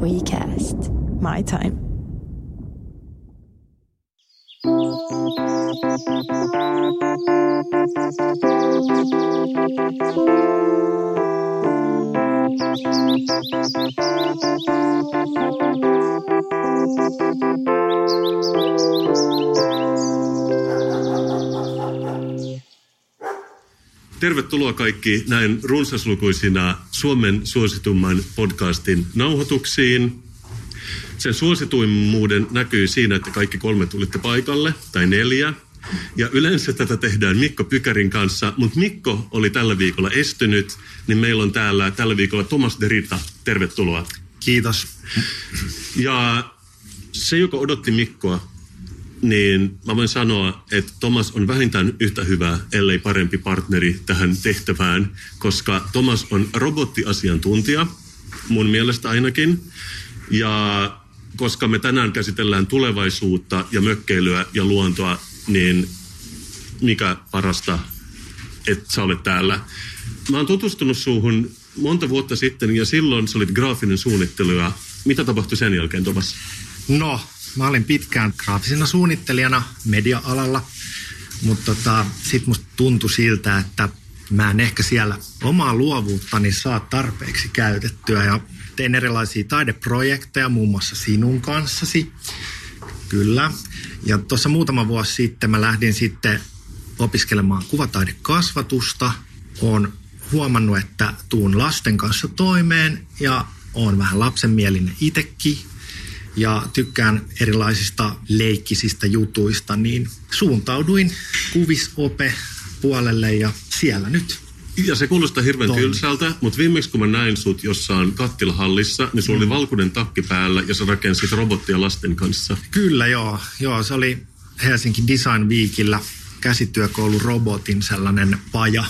WeCast. My time. Tervetuloa kaikki näin runsaslukuisina Suomen suositumman podcastin nauhoituksiin. Sen suosituimmuuden näkyy siinä, että kaikki kolme tulitte paikalle, tai neljä. Ja yleensä tätä tehdään Mikko Pykärin kanssa, mutta Mikko oli tällä viikolla estynyt, niin meillä on täällä tällä viikolla Thomas Derita. Tervetuloa. Kiitos. Ja se, joka odotti Mikkoa, niin mä voin sanoa, että Thomas on vähintään yhtä hyvä, ellei parempi partneri tähän tehtävään, koska Thomas on robottiasiantuntija, mun mielestä ainakin. Ja koska me tänään käsitellään tulevaisuutta ja mökkeilyä ja luontoa, niin mikä parasta, että sä olet täällä. Mä oon tutustunut suuhun monta vuotta sitten ja silloin sä olit graafinen suunnittelija. Mitä tapahtui sen jälkeen, Thomas? No, mä olin pitkään graafisena suunnittelijana media-alalla, mutta tota, sit musta tuntui siltä, että mä en ehkä siellä omaa luovuuttani saa tarpeeksi käytettyä ja tein erilaisia taideprojekteja muun muassa sinun kanssasi. Kyllä. Ja tuossa muutama vuosi sitten mä lähdin sitten opiskelemaan kuvataidekasvatusta. Olen huomannut, että tuun lasten kanssa toimeen ja on vähän lapsenmielinen itsekin ja tykkään erilaisista leikkisistä jutuista, niin suuntauduin kuvisope puolelle ja siellä nyt. Ja se kuulostaa hirveän Toimi. tylsältä, mutta viimeksi kun mä näin sut jossain kattilahallissa, niin sulla mm. oli valkoinen takki päällä ja sä rakensit robottia lasten kanssa. Kyllä joo, joo se oli Helsinki Design Weekillä käsityökoulu robotin sellainen paja.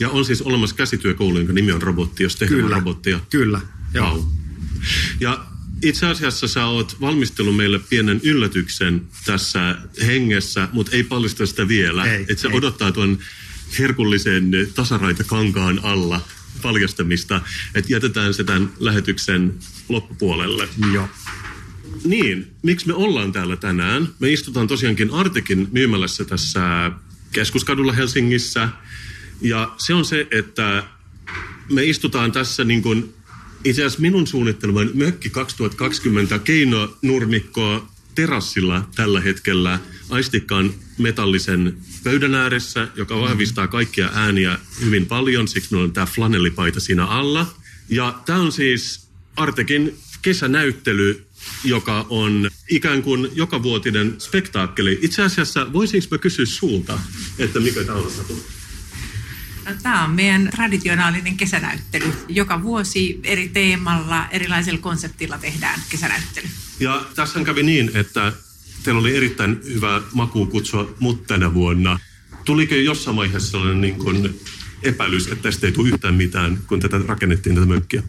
Ja on siis olemassa käsityökoulu, jonka nimi on robotti, jos tehdään Kyllä, robottia. kyllä, joo. Wow. Ja itse asiassa sä oot valmistellut meille pienen yllätyksen tässä hengessä, mutta ei paljasta sitä vielä. Ei, että se ei. odottaa tuon herkullisen tasaraita kankaan alla paljastamista, että jätetään se tämän lähetyksen loppupuolelle. Joo. Niin, miksi me ollaan täällä tänään? Me istutaan tosiaankin Artekin myymälässä tässä keskuskadulla Helsingissä. Ja se on se, että me istutaan tässä niin kuin itse asiassa minun suunnitteluman Mökki 2020 keinonurmikkoa terassilla tällä hetkellä aistikkaan metallisen pöydän ääressä, joka vahvistaa kaikkia ääniä hyvin paljon. Siksi meillä on tämä flanellipaita siinä alla. Ja tämä on siis Artekin kesänäyttely, joka on ikään kuin jokavuotinen spektaakkeli. Itse asiassa voisinko mä kysyä sulta, että mikä tämä on? Tämä on meidän traditionaalinen kesänäyttely. Joka vuosi eri teemalla, erilaisella konseptilla tehdään kesänäyttely. Ja tässä kävi niin, että teillä oli erittäin hyvä maku kutsua mut tänä vuonna. Tuliko jossain vaiheessa sellainen niin kuin epäilys, että tästä ei tule yhtään mitään, kun tätä rakennettiin tätä mökkiä?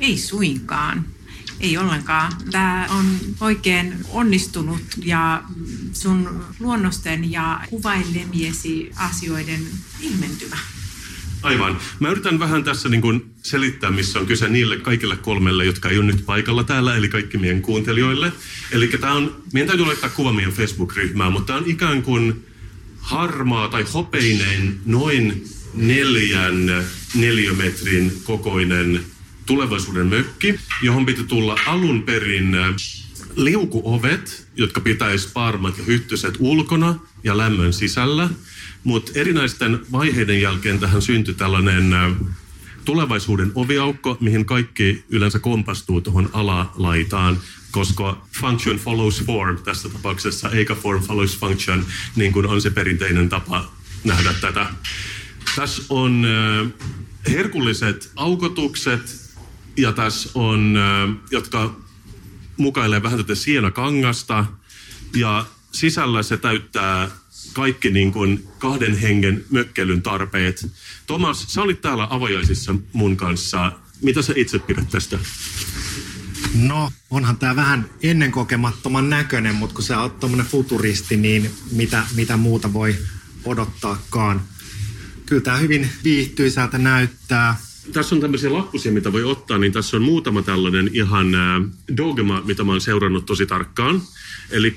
Ei suinkaan. Ei ollenkaan. Tämä on oikein onnistunut ja sun luonnosten ja kuvailemiesi asioiden ilmentymä. Aivan. Mä yritän vähän tässä niin kuin selittää, missä on kyse niille kaikille kolmelle, jotka ei ole nyt paikalla täällä, eli kaikki meidän kuuntelijoille. Eli tämä on, meidän täytyy laittaa kuva meidän Facebook-ryhmään, mutta tämä on ikään kuin harmaa tai hopeinen noin neljän neliömetrin kokoinen tulevaisuuden mökki, johon piti tulla alun perin äh, liukuovet, jotka pitäisi parmat ja hyttyset ulkona ja lämmön sisällä. Mutta erinäisten vaiheiden jälkeen tähän syntyi tällainen tulevaisuuden oviaukko, mihin kaikki yleensä kompastuu tuohon alalaitaan, koska function follows form tässä tapauksessa, eikä form follows function, niin kuin on se perinteinen tapa nähdä tätä. Tässä on herkulliset aukotukset ja tässä on, jotka mukailee vähän tätä sienakangasta ja sisällä se täyttää kaikki niin kuin kahden hengen mökkelyn tarpeet. Thomas, sä olit täällä avajaisissa mun kanssa. Mitä sä itse pidät tästä? No, onhan tämä vähän ennenkokemattoman näköinen, mutta kun sä oot tommonen futuristi, niin mitä, mitä muuta voi odottaakaan. Kyllä tämä hyvin viihtyisältä näyttää. tässä on tämmöisiä lappusia, mitä voi ottaa, niin tässä on muutama tällainen ihan äh, dogma, mitä mä oon seurannut tosi tarkkaan. Eli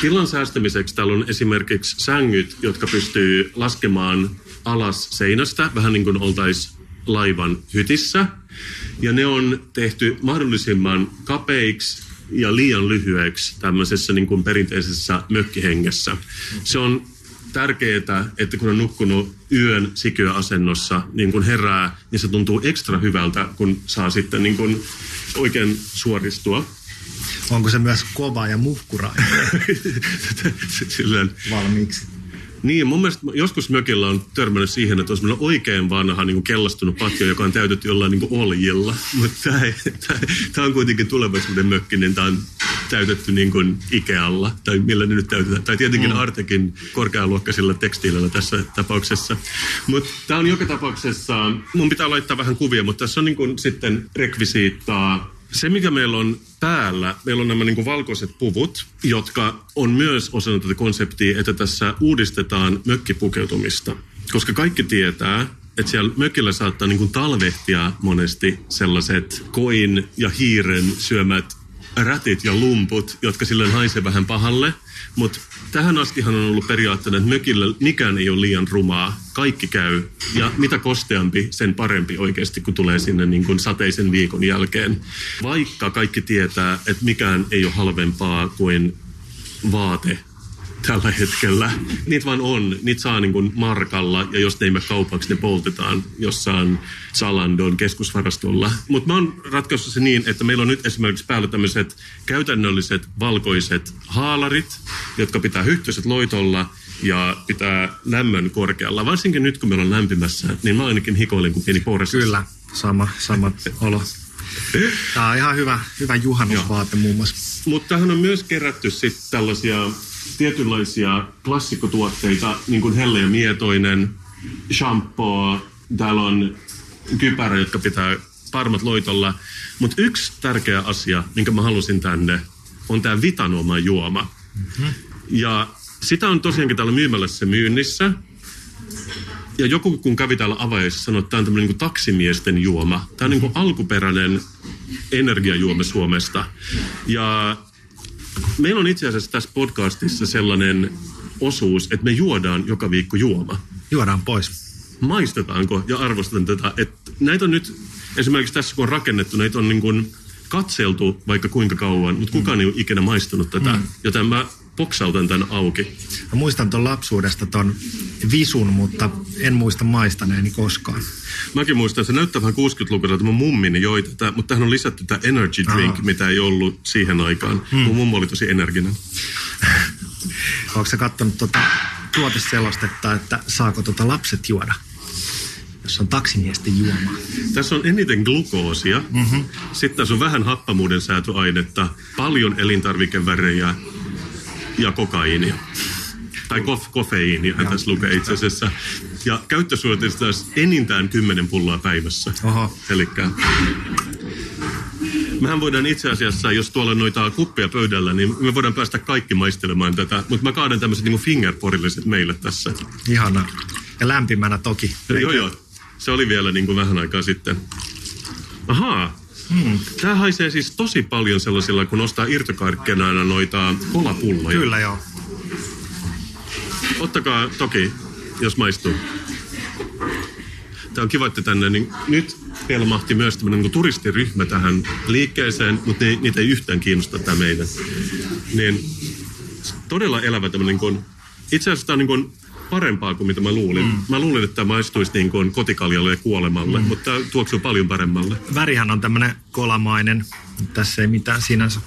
tilan säästämiseksi täällä on esimerkiksi sängyt, jotka pystyy laskemaan alas seinästä, vähän niin kuin oltaisiin laivan hytissä. Ja ne on tehty mahdollisimman kapeiksi ja liian lyhyeksi tämmöisessä niin kuin perinteisessä mökkihengessä. Se on tärkeää, että kun on nukkunut yön sikiöasennossa, niin kun herää, niin se tuntuu ekstra hyvältä, kun saa sitten niin kuin oikein suoristua. Onko se myös kova ja muhkurainen Silleen, valmiiksi? Niin, mun mielestä joskus mökillä on törmännyt siihen, että on semmoinen oikein vanha niin kuin kellastunut patio, joka on täytetty jollain niin kuin oljilla. Mutta tämä on kuitenkin tulevaisuuden mökki, niin tämä on täytetty niin kuin Ikealla, tai millä ne nyt täytetään. Tai tietenkin mm. Artekin korkealuokkaisilla tekstiilillä tässä tapauksessa. Mutta tämä on joka tapauksessa, mun pitää laittaa vähän kuvia, mutta tässä on niin kuin sitten rekvisiittaa se, mikä meillä on päällä, meillä on nämä niin valkoiset puvut, jotka on myös osana tätä konseptia, että tässä uudistetaan mökkipukeutumista. Koska kaikki tietää, että siellä mökillä saattaa niin kuin talvehtia monesti sellaiset koin ja hiiren syömät rätit ja lumput, jotka silloin haisee vähän pahalle. Mutta tähän astihan on ollut periaatteena, että mökillä mikään ei ole liian rumaa. Kaikki käy. Ja mitä kosteampi, sen parempi oikeasti, kun tulee sinne niin kuin sateisen viikon jälkeen. Vaikka kaikki tietää, että mikään ei ole halvempaa kuin vaate tällä hetkellä. Niitä vaan on. Niitä saa niin kuin markalla ja jos ne ei mene kaupaksi, ne poltetaan jossain Zalandon keskusvarastolla. Mutta mä oon ratkaissut se niin, että meillä on nyt esimerkiksi päällä tämmöiset käytännölliset valkoiset haalarit, jotka pitää hyhtöiset loitolla ja pitää lämmön korkealla. Varsinkin nyt, kun meillä on lämpimässä, niin mä ainakin hikoilen kuin pieni porras. Kyllä, sama, sama olo. Tämä on ihan hyvä, hyvä juhannusvaate muun muassa. Mutta tähän on myös kerätty sitten tällaisia tietynlaisia klassikkotuotteita, niin kuin helle ja mietoinen, shampoo, täällä on kypärä, jotka pitää parmat loitolla. Mutta yksi tärkeä asia, minkä mä halusin tänne, on tämä Vitanoma juoma. Mm-hmm. Ja sitä on tosiaankin täällä myymälässä myynnissä. Ja joku kun kävi täällä avaajassa sanoi, että tämä on tämmöinen niin taksimiesten juoma. Tämä on niin kuin alkuperäinen energiajuoma Suomesta. Ja Meillä on itse asiassa tässä podcastissa sellainen osuus, että me juodaan joka viikko juoma. Juodaan pois. Maistetaanko ja arvostetaan tätä. Että näitä on nyt, esimerkiksi tässä kun on rakennettu, näitä on niin kuin katseltu vaikka kuinka kauan, mutta kukaan mm. ei ole ikinä maistanut tätä. Mm. Joten mä poksautan tämän auki. Mä muistan tuon lapsuudesta ton visun, mutta en muista maistaneeni koskaan. Mäkin muistan, se näyttää vähän 60-lukulta, että mun mummini joi tätä, mutta tähän on lisätty tämä energy drink, Aha. mitä ei ollut siihen aikaan. Hmm. Mun mummo oli tosi energinen. Onko sä katsonut tuota tuoteselostetta, että saako tuota lapset juoda? jos on taksimiesten juoma. Tässä on eniten glukoosia, mm-hmm. sitten tässä on vähän happamuuden säätyainetta, paljon elintarvikevärejä, ja kokaiinia. Tai kof, kofeiinia tässä lukee itse asiassa. Ja käyttösuojelusta enintään 10 pulloa päivässä. Elikkä Mehän voidaan itse asiassa, jos tuolla noita kuppia pöydällä, niin me voidaan päästä kaikki maistelemaan tätä. Mutta mä kaadan tämmöiset niin fingerporilliset meille tässä. Ihana. Ja lämpimänä toki. Joo, joo. Se oli vielä niin kuin vähän aikaa sitten. Ahaa, Hmm. Tämä haisee siis tosi paljon sellaisilla, kun ostaa irtokarkkena noita kolapulloja. Kyllä joo. Ottakaa toki, jos maistuu. Tämä on kiva, että tänne niin nyt pelmahti myös tämmöinen niin turistiryhmä tähän liikkeeseen, mutta ne, niitä ei yhtään kiinnosta tämä meidän. Niin todella elävä tämmöinen, niin kuin, itse asiassa tämä on niin kuin parempaa kuin mitä mä luulin. Mm. Mä luulin, että tämä maistuisi niin kuin kotikaljalle ja kuolemalle, mm. mutta tämä tuoksuu paljon paremmalle. Värihän on tämmöinen kolamainen. Tässä ei mitään sinänsä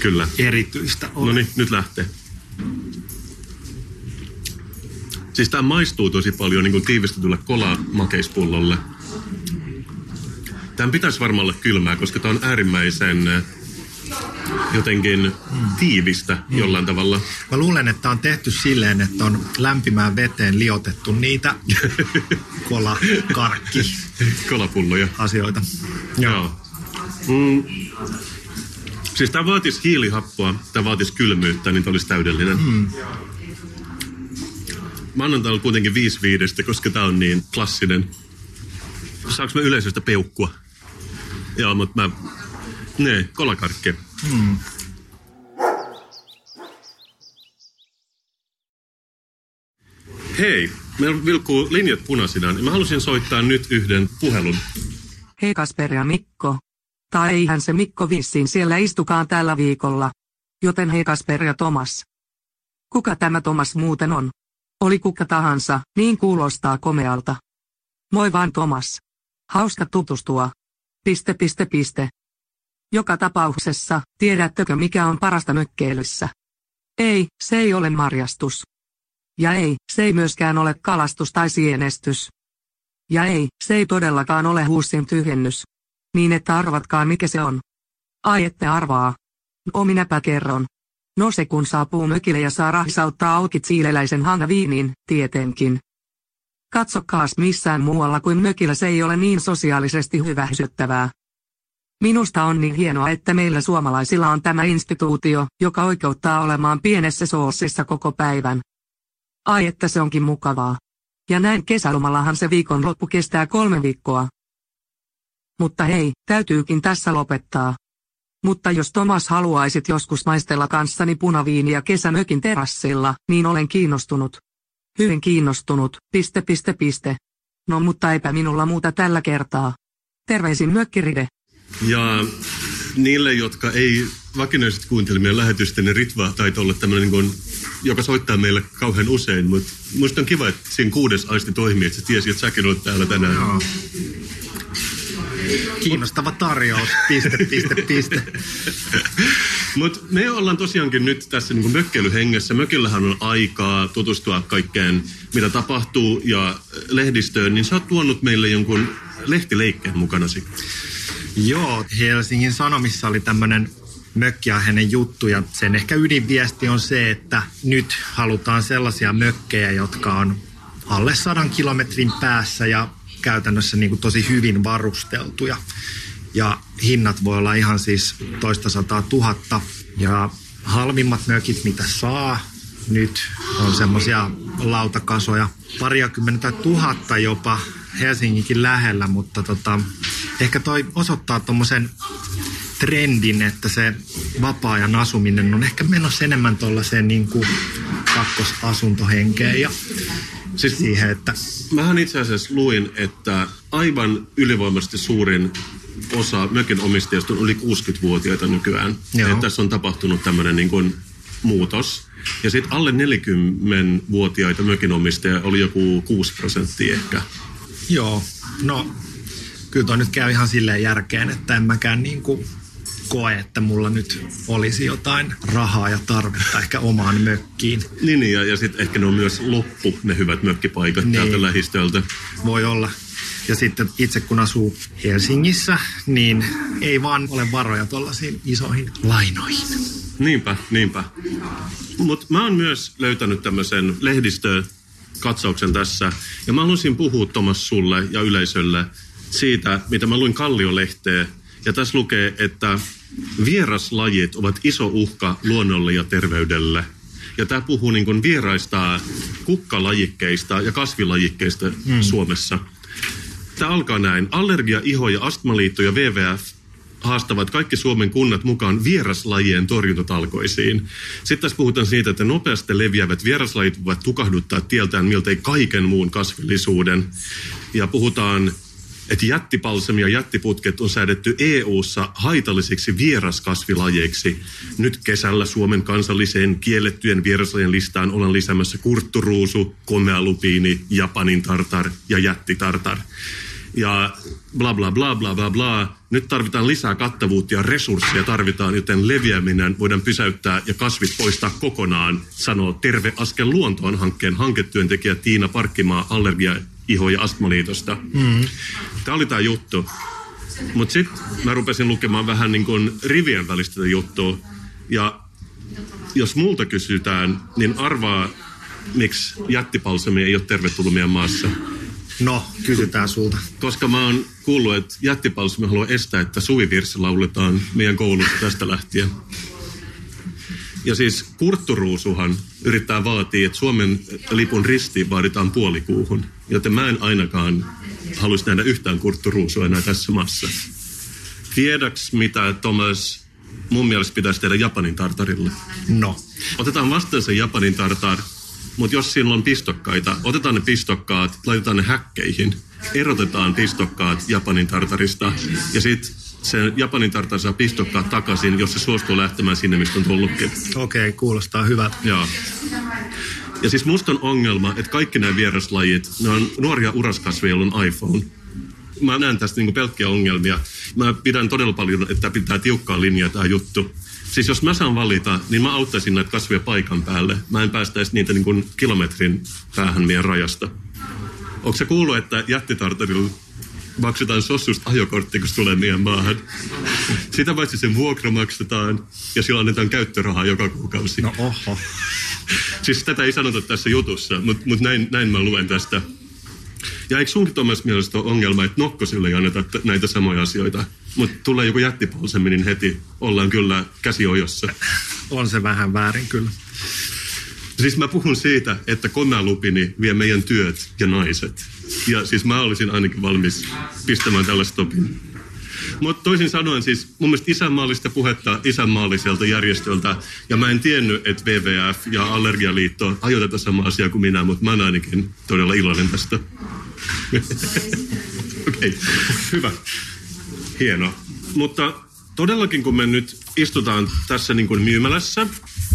Kyllä. erityistä ole. No niin, nyt lähtee. Siis tämä maistuu tosi paljon niin kuin tiivistetylle kolamakeispullolle. Tämän pitäisi varmaan olla kylmää, koska tämä on äärimmäisen jotenkin tiivistä mm. jollain tavalla. Mä luulen, että on tehty silleen, että on lämpimään veteen liotettu niitä kola, karkki, kolapulloja. Asioita. Joo. Joo. Mm. Siis tämä vaatisi hiilihappoa, tämä vaatisi kylmyyttä, niin tämä olisi täydellinen. Mm. Mä annan täällä kuitenkin viisi viidestä, koska tämä on niin klassinen. saanko mä yleisöstä peukkua? Joo, mutta mä... Ne, kolakarkki. Hmm. Hei, meillä vilkkuu linjat punaisina, niin mä halusin soittaa nyt yhden puhelun. Hei Kasper ja Mikko. Tai eihän se Mikko vissiin siellä istukaan tällä viikolla. Joten hei Kasper ja Tomas. Kuka tämä Tomas muuten on? Oli kuka tahansa, niin kuulostaa komealta. Moi vaan Tomas. Hauska tutustua. Piste piste piste. Joka tapauksessa, tiedättekö mikä on parasta mökkeilyssä? Ei, se ei ole marjastus. Ja ei, se ei myöskään ole kalastus tai sienestys. Ja ei, se ei todellakaan ole huussin tyhjennys. Niin että arvatkaa mikä se on. Ai ette arvaa. No minäpä kerron. No se kun saapuu mökille ja saa rahsauttaa auki siileläisen hangaviinin, tietenkin. Katsokaas missään muualla kuin mökillä se ei ole niin sosiaalisesti hyväksyttävää. Minusta on niin hienoa, että meillä suomalaisilla on tämä instituutio, joka oikeuttaa olemaan pienessä soossissa koko päivän. Ai että se onkin mukavaa. Ja näin kesälomallahan se viikonloppu kestää kolme viikkoa. Mutta hei, täytyykin tässä lopettaa. Mutta jos Tomas haluaisit joskus maistella kanssani punaviiniä kesämökin terassilla, niin olen kiinnostunut. Hyvin kiinnostunut, piste piste piste. No mutta eipä minulla muuta tällä kertaa. Terveisin mökkiride. Ja niille, jotka ei vakinaisesti kuuntele meidän lähetystä, niin Ritva taitaa olla tämmöinen, niin kuin, joka soittaa meille kauhean usein, mutta musta on kiva, että siinä kuudes aisti toimii, että sä tiesi, että säkin olet täällä tänään. Joo. Kiinnostava tarjous, piste, piste, piste. Mutta me ollaan tosiaankin nyt tässä niin mökkeilyhengessä. Mökillähän on aikaa tutustua kaikkeen, mitä tapahtuu ja lehdistöön, niin sä oot tuonut meille jonkun lehtileikkeen mukanasi. Joo, Helsingin Sanomissa oli tämmöinen mökkiaiheinen juttu ja sen ehkä ydinviesti on se, että nyt halutaan sellaisia mökkejä, jotka on alle sadan kilometrin päässä ja käytännössä niin kuin tosi hyvin varusteltuja. Ja hinnat voi olla ihan siis toista sataa tuhatta. Ja halvimmat mökit, mitä saa, nyt on semmoisia lautakasoja, pariakymmentä tuhatta jopa Helsinginkin lähellä, mutta tota, ehkä toi osoittaa tuommoisen trendin, että se vapaa-ajan asuminen on ehkä menossa enemmän tuollaiseen niin kuin kakkosasuntohenkeen ja siis siihen, että... Mähän itse asiassa luin, että aivan ylivoimaisesti suurin osa mökin omistajista on yli 60-vuotiaita nykyään. Että tässä on tapahtunut tämmöinen niin kuin muutos. Ja sitten alle 40-vuotiaita mökinomistajia oli joku 6 prosenttia ehkä. Joo, no kyllä toi nyt käy ihan silleen järkeen, että en mäkään niin kuin koe, että mulla nyt olisi jotain rahaa ja tarvetta ehkä omaan mökkiin. Niin, niin ja, ja sitten ehkä ne on myös loppu, ne hyvät mökkipaikat niin. täältä lähistöltä. Voi olla. Ja sitten itse kun asuu Helsingissä, niin ei vaan ole varoja tuollaisiin isoihin lainoihin. Niinpä, niinpä. Mutta mä oon myös löytänyt tämmöisen lehdistökatsauksen tässä. Ja mä haluaisin puhua Tomas sulle ja yleisölle siitä, mitä mä luin Kalliolehteä. Ja tässä lukee, että vieraslajit ovat iso uhka luonnolle ja terveydelle. Ja tämä puhuu niin kuin vieraista kukkalajikkeista ja kasvilajikkeista mm. Suomessa. Tämä alkaa näin. Allergia, iho ja astmaliitto ja WWF haastavat kaikki Suomen kunnat mukaan vieraslajien torjuntatalkoisiin. Sitten tässä puhutaan siitä, että nopeasti leviävät vieraslajit voivat tukahduttaa tieltään miltei kaiken muun kasvillisuuden. Ja puhutaan että jättipalsami ja jättiputket on säädetty EU-ssa haitallisiksi vieraskasvilajeiksi. Nyt kesällä Suomen kansalliseen kiellettyjen vieraslajien listaan ollaan lisäämässä kurtturuusu, komealupiini, japanin tartar ja jättitartar. Ja bla bla bla bla bla bla. Nyt tarvitaan lisää kattavuutta ja resursseja tarvitaan, joten leviäminen voidaan pysäyttää ja kasvit poistaa kokonaan, sanoo Terve askel luontoon hankkeen hanketyöntekijä Tiina Parkkimaa allergia iho- ja astmaliitosta. Mm. Tämä oli tämä juttu. Mutta sitten mä rupesin lukemaan vähän niin kuin rivien välistä juttua. Ja jos multa kysytään, niin arvaa, miksi jättipalsami ei ole tervetullut meidän maassa. No, kysytään sulta. Koska mä oon kuullut, että jättipalsami haluaa estää, että suvivirsi lauletaan meidän koulussa tästä lähtien. Ja siis Kurtturuusuhan yrittää vaatia, että Suomen lipun risti vaaditaan puolikuuhun. joten mä en ainakaan haluaisi nähdä yhtään kurtturuusua enää tässä maassa. Tiedäks mitä Thomas mun mielestä pitäisi tehdä Japanin tartarille? No, Otetaan vastaan se Japanin tartar, mutta jos siinä on pistokkaita, otetaan ne pistokkaat, laitetaan ne häkkeihin, erotetaan pistokkaat Japanin tartarista ja sitten se Japanin tartar saa pistokkaat takaisin, jos se suostuu lähtemään sinne, mistä on tullutkin. okei, okay, kuulostaa hyvältä. Joo. Ja siis musta on ongelma, että kaikki nämä vieraslajit, ne on nuoria uraskasveja, joilla on iPhone. Mä näen tästä niinku pelkkiä ongelmia. Mä pidän todella paljon, että pitää tiukkaa linjaa tämä juttu. Siis jos mä saan valita, niin mä auttaisin näitä kasveja paikan päälle. Mä en päästäisi niitä niin kuin kilometrin päähän meidän rajasta. Onko se kuullut, että jättitartarilla maksetaan sossusta ajokortti, kun tulee meidän maahan? Sitä paitsi sen vuokra maksetaan ja sillä annetaan käyttörahaa joka kuukausi. No oho. Siis tätä ei sanota tässä jutussa, mutta mut näin, näin mä luen tästä. Ja eikö sunkin Thomas mielestä ole ongelma, että nokkosille ei anneta näitä samoja asioita? Mutta tulee joku jättipolsemi, niin heti ollaan kyllä käsiojossa. On se vähän väärin kyllä. Siis mä puhun siitä, että komealupini vie meidän työt ja naiset. Ja siis mä olisin ainakin valmis pistämään tällä stopin. Mutta toisin sanoen siis mun mielestä isänmaallista puhetta isänmaalliselta järjestöltä. Ja mä en tiennyt, että WWF ja Allergialiitto ajoi tätä samaa asiaa kuin minä, mutta mä oon ainakin todella iloinen tästä. Okei, okay. hyvä. Hienoa. Mutta todellakin kun me nyt istutaan tässä niin kuin myymälässä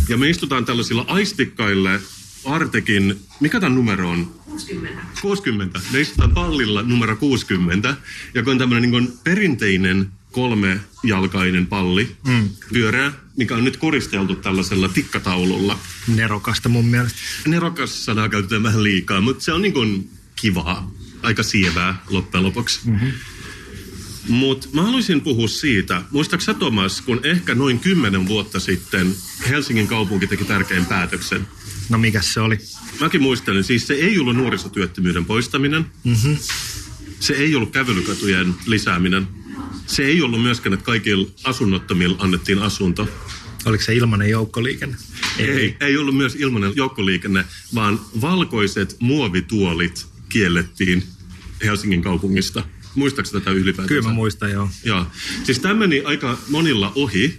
ja me istutaan tällaisilla aistikkaille Artekin, mikä tämän numero on? 60. 60. Me istutaan pallilla numero 60, joka on tämmöinen niin kuin perinteinen kolmejalkainen palli, mm. pyöreä, mikä on nyt koristeltu tällaisella tikkataululla. Nerokasta mun mielestä. Nerokas sanaa käytetään vähän liikaa, mutta se on niin kuin kivaa, aika sievää loppujen lopuksi. Mm-hmm. Mutta mä haluaisin puhua siitä, muistaaksä sä Thomas, kun ehkä noin kymmenen vuotta sitten Helsingin kaupunki teki tärkeän päätöksen. No mikä se oli? Mäkin muistelen, siis se ei ollut nuorisotyöttömyyden poistaminen. Mm-hmm. Se ei ollut kävelykatujen lisääminen. Se ei ollut myöskään, että kaikilla asunnottomilla annettiin asunto. Oliko se ilmainen joukkoliikenne? Ei, ei ollut myös ilmainen joukkoliikenne, vaan valkoiset muovituolit kiellettiin Helsingin kaupungista. Muistaakseni tätä ylipäätään? Kyllä mä muistan, joo. Joo. Siis tämä meni aika monilla ohi,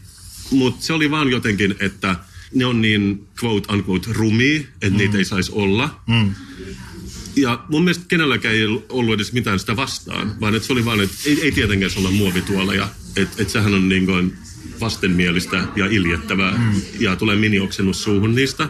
mutta se oli vaan jotenkin, että ne on niin quote unquote rumia, että mm. niitä ei saisi olla. Mm. Ja mun mielestä kenelläkään ei ollut edes mitään sitä vastaan, vaan että se oli vaan, että ei, ei tietenkään olla muovituoleja. Että et sehän on niin kuin vastenmielistä ja iljettävää mm. ja tulee minioksennus suuhun niistä.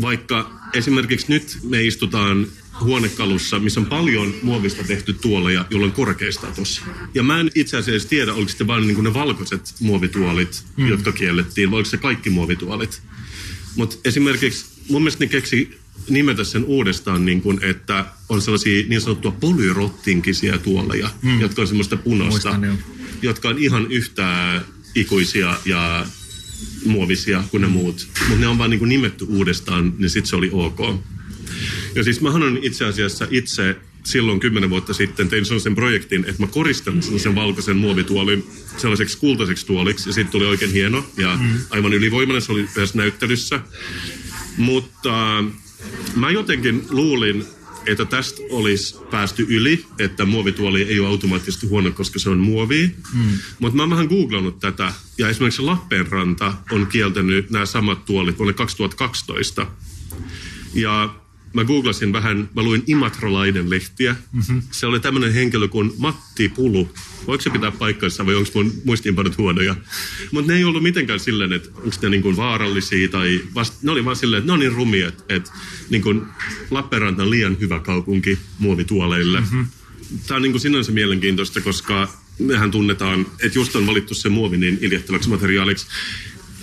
Vaikka esimerkiksi nyt me istutaan huonekalussa, missä on paljon muovista tehty tuoleja, jolla on korkeistatus. Ja mä en itse asiassa tiedä, oliko se vain niin ne valkoiset muovituolit, mm. jotka kiellettiin, vai oliko se kaikki muovituolit. Mutta esimerkiksi mun mielestä ne keksi nimetä sen uudestaan, niin kun, että on sellaisia niin sanottua polyrottinkisiä tuoleja, mm. jotka on semmoista punosta, Muistan, jotka on ihan yhtä ikuisia ja muovisia kuin ne muut. Mutta ne on vaan niin nimetty uudestaan, niin sitten se oli ok. Ja siis mähän on itse asiassa itse silloin kymmenen vuotta sitten tein sellaisen projektin, että mä koristelin sellaisen valkoisen muovituolin sellaiseksi kultaiseksi tuoliksi ja siitä tuli oikein hieno ja mm. aivan ylivoimainen, se oli yhdessä näyttelyssä. Mutta äh, mä jotenkin luulin, että tästä olisi päästy yli, että muovituoli ei ole automaattisesti huono, koska se on muovi. Mm. Mutta mä oon vähän googlannut tätä, ja esimerkiksi Lappeenranta on kieltänyt nämä samat tuolit vuonna 2012. Ja mä googlasin vähän, mä luin Imatralaiden lehtiä. Mm-hmm. Se oli tämmöinen henkilö kuin Matti Pulu. Voiko se pitää paikkansa vai onko mun muistiinpanot huonoja? Mutta ne ei ollut mitenkään silleen, että onko ne niin kuin vaarallisia tai vasta, ne oli vaan silleen, että ne on niin rumia, että, että niin kuin Lappeenranta on liian hyvä kaupunki muovituoleille. Mm-hmm. Tämä on niin kuin sinänsä mielenkiintoista, koska mehän tunnetaan, että just on valittu se muovi niin iljettäväksi materiaaliksi.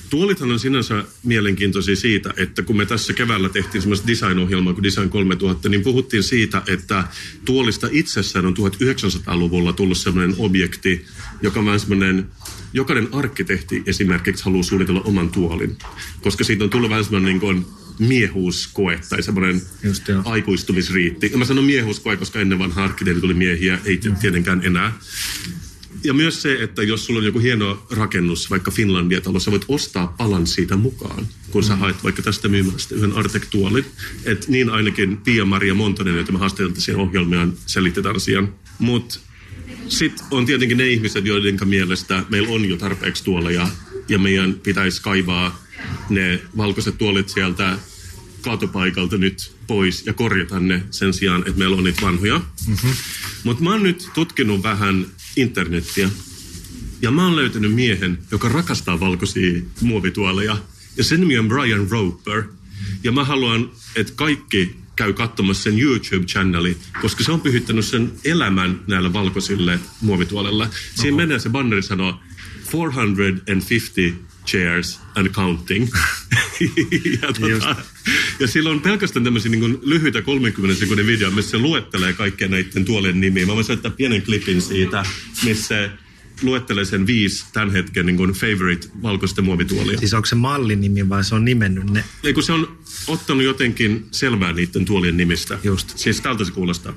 Tuolithan on sinänsä mielenkiintoisia siitä, että kun me tässä keväällä tehtiin semmoista design-ohjelmaa kuin Design 3000, niin puhuttiin siitä, että tuolista itsessään on 1900-luvulla tullut semmoinen objekti, joka on vähän semmoinen, jokainen arkkitehti esimerkiksi haluaa suunnitella oman tuolin, koska siitä on tullut vähän semmoinen niin kuin miehuuskoe tai semmoinen aikuistumisriitti. Ja mä sanon miehuuskoe, koska ennen vanha arkkitehti tuli miehiä, ei tietenkään enää. Ja myös se, että jos sulla on joku hieno rakennus, vaikka Finlandia-talo, sä voit ostaa palan siitä mukaan, kun sä haet vaikka tästä myymästä yhden artektuolin. Et niin ainakin Pia-Maria Montonen, jota me haastateltiin ohjelmiaan, selitti tämän asian. Mutta sitten on tietenkin ne ihmiset, joiden mielestä meillä on jo tarpeeksi tuoleja ja meidän pitäisi kaivaa ne valkoiset tuolit sieltä kaatopaikalta nyt pois ja korjata ne sen sijaan, että meillä on niitä vanhoja. Mm-hmm. Mutta mä oon nyt tutkinut vähän internettiä ja mä oon löytänyt miehen, joka rakastaa valkoisia muovituoleja ja sen nimi on Brian Roper. Ja mä haluan, että kaikki käy katsomassa sen YouTube-channeli, koska se on pyhittänyt sen elämän näillä valkoisille muovituolella. Siinä Oho. menee se banneri sanoo 450 chairs and counting. ja, tota, ja sillä on pelkästään tämmöisiä niin lyhyitä 30 sekunnin video, missä se luettelee kaikkia näiden tuolien nimiä. Mä voin soittaa pienen klipin siitä, missä luettelee sen viisi tämän hetken niin kuin favorite valkoisten muovituolia. Siis onko se mallin nimi vai se on nimennyt ne? Ei kun se on ottanut jotenkin selvää niiden tuolien nimistä. Just. Siis tältä se kuulostaa.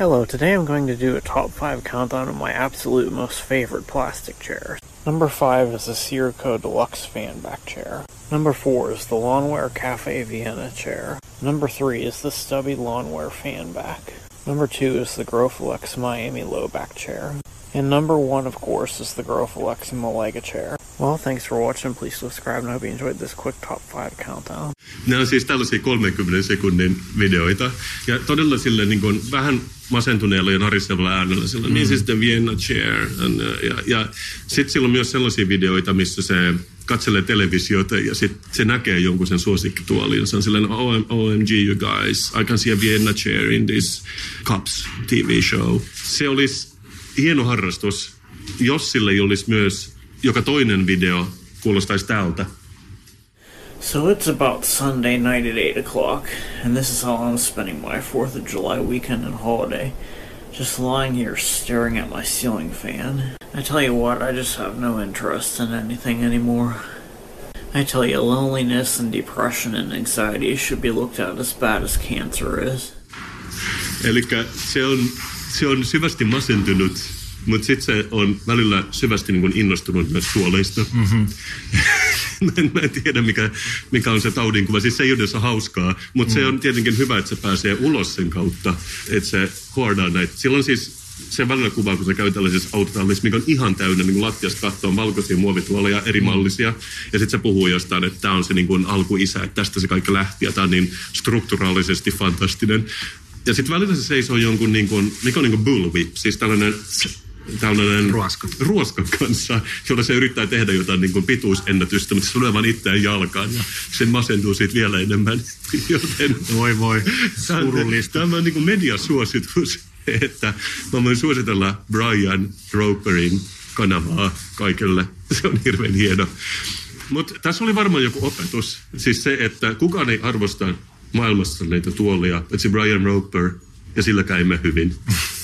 Hello, today I'm going to do a top 5 countdown of my absolute most favorite plastic chairs. Number 5 is the Sirco Deluxe fan back chair. Number 4 is the Lawnware Cafe Vienna chair. Number 3 is the stubby Lawnware fan back. Number 2 is the Groflex Miami low back chair. And number one, of course, is the Growth Malaga chair. Well, thanks for watching. Please subscribe and I hope you enjoyed this quick top five countdown. Nämä on siis tällaisia 30 sekunnin videoita. Ja todella sille niin kuin, vähän masentuneella ja narisevalla äänellä sillä, mm. niin siis the Vienna chair. And, uh, ja ja sitten sillä on myös sellaisia videoita, missä se katselee televisiota ja sitten se näkee jonkun sen suosikkituolin. Se on sellainen, OMG you guys, I can see a Vienna chair in this Cups TV show. Se olisi hieno harrastus, jos sille ei olisi myös joka toinen video kuulostaisi tältä. So it's about Sunday night at 8 o'clock, and this is how I'm spending my 4th of July weekend and holiday. Just lying here staring at my ceiling fan. I tell you what, I just have no interest in anything anymore. I tell you, loneliness and depression and anxiety should be looked at as bad as cancer is. Eli se on se on syvästi masentunut, mutta sitten se on välillä syvästi niin innostunut myös tuoleista. Mm-hmm. mä, en, mä en tiedä, mikä, mikä on se taudinkuva. Siis se ei ole hauskaa, mutta mm. se on tietenkin hyvä, että se pääsee ulos sen kautta, että se hoardaa näitä. Silloin siis se välillä kuva, kun se käy tällaisessa autotallissa, mikä on ihan täynnä niin lattiasta kattoon valkoisia muovituoleja, eri mallisia. Ja sitten se puhuu jostain, että tämä on se niin kuin alkuisä, että tästä se kaikki lähti ja tämä on niin strukturaalisesti fantastinen. Ja sitten välillä se seisoo jonkun, niin kuin, mikä on niin kuin bullwhip, siis tällainen tällainen ruoska. ruoska kanssa, jolla se yrittää tehdä jotain niin kuin pituusennätystä, mutta se tulee vaan itseään jalkaan ja sen masentuu siitä vielä enemmän. Joten, voi voi, surullista. Tämä on niin kuin mediasuositus, että mä voin suositella Brian Roperin kanavaa kaikille. Se on hirveän hieno. Mutta tässä oli varmaan joku opetus. Siis se, että kukaan ei arvosta maailmassa näitä tuolia, paitsi Brian Roper, ja sillä käimme hyvin.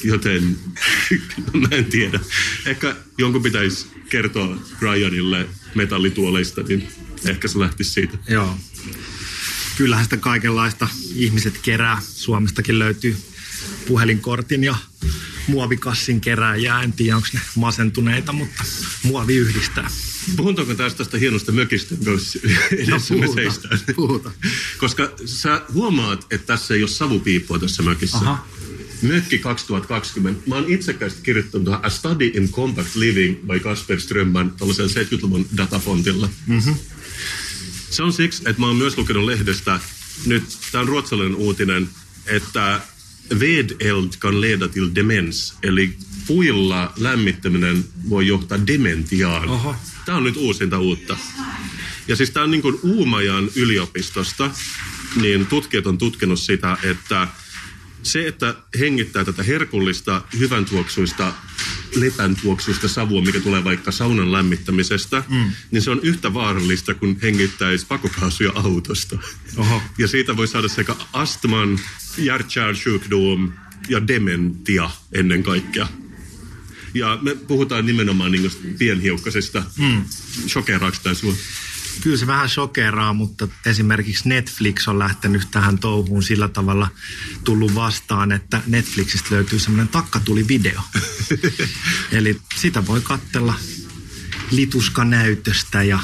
Joten mä en tiedä. Ehkä jonkun pitäisi kertoa Brianille metallituoleista, niin ehkä se lähtisi siitä. Joo. Kyllähän sitä kaikenlaista ihmiset kerää. Suomestakin löytyy puhelinkortin ja muovikassin kerääjää. En tiedä, onko ne masentuneita, mutta muovi yhdistää. Puhutaanko tästä tästä hienosta mökistä, jos edessä no, me seistään? Puhuta. Koska sä huomaat, että tässä ei ole savupiippua tässä mökissä. Aha. Mökki 2020. Mä oon itsekästi kirjoittanut A Study in Compact Living by Kasper Strömman tällaisella 70-luvun datafontilla. Mm-hmm. Se on siksi, että mä oon myös lukenut lehdestä, nyt tämä on ruotsalainen uutinen, että vedeld kan leda till demens, eli puilla lämmittäminen voi johtaa dementiaan. Oho. Tämä on nyt uusinta uutta. Ja siis tämä on niin kuin Uumajan yliopistosta, niin tutkijat on tutkinut sitä, että se, että hengittää tätä herkullista, hyvän tuoksuista, lepän tuoksuista savua, mikä tulee vaikka saunan lämmittämisestä, mm. niin se on yhtä vaarallista kuin hengittäisi pakokaasuja autosta. Oho. Ja siitä voi saada sekä astman, hjärtkärlsjukdom ja dementia ennen kaikkea. Ja me puhutaan nimenomaan niin pienhiukkasesta. Mm. Shokeraako tämä sinua? Kyllä se vähän shokeraa, mutta esimerkiksi Netflix on lähtenyt tähän touhuun sillä tavalla tullut vastaan, että Netflixistä löytyy semmoinen takkatuli-video. Eli sitä voi kattella lituskanäytöstä ja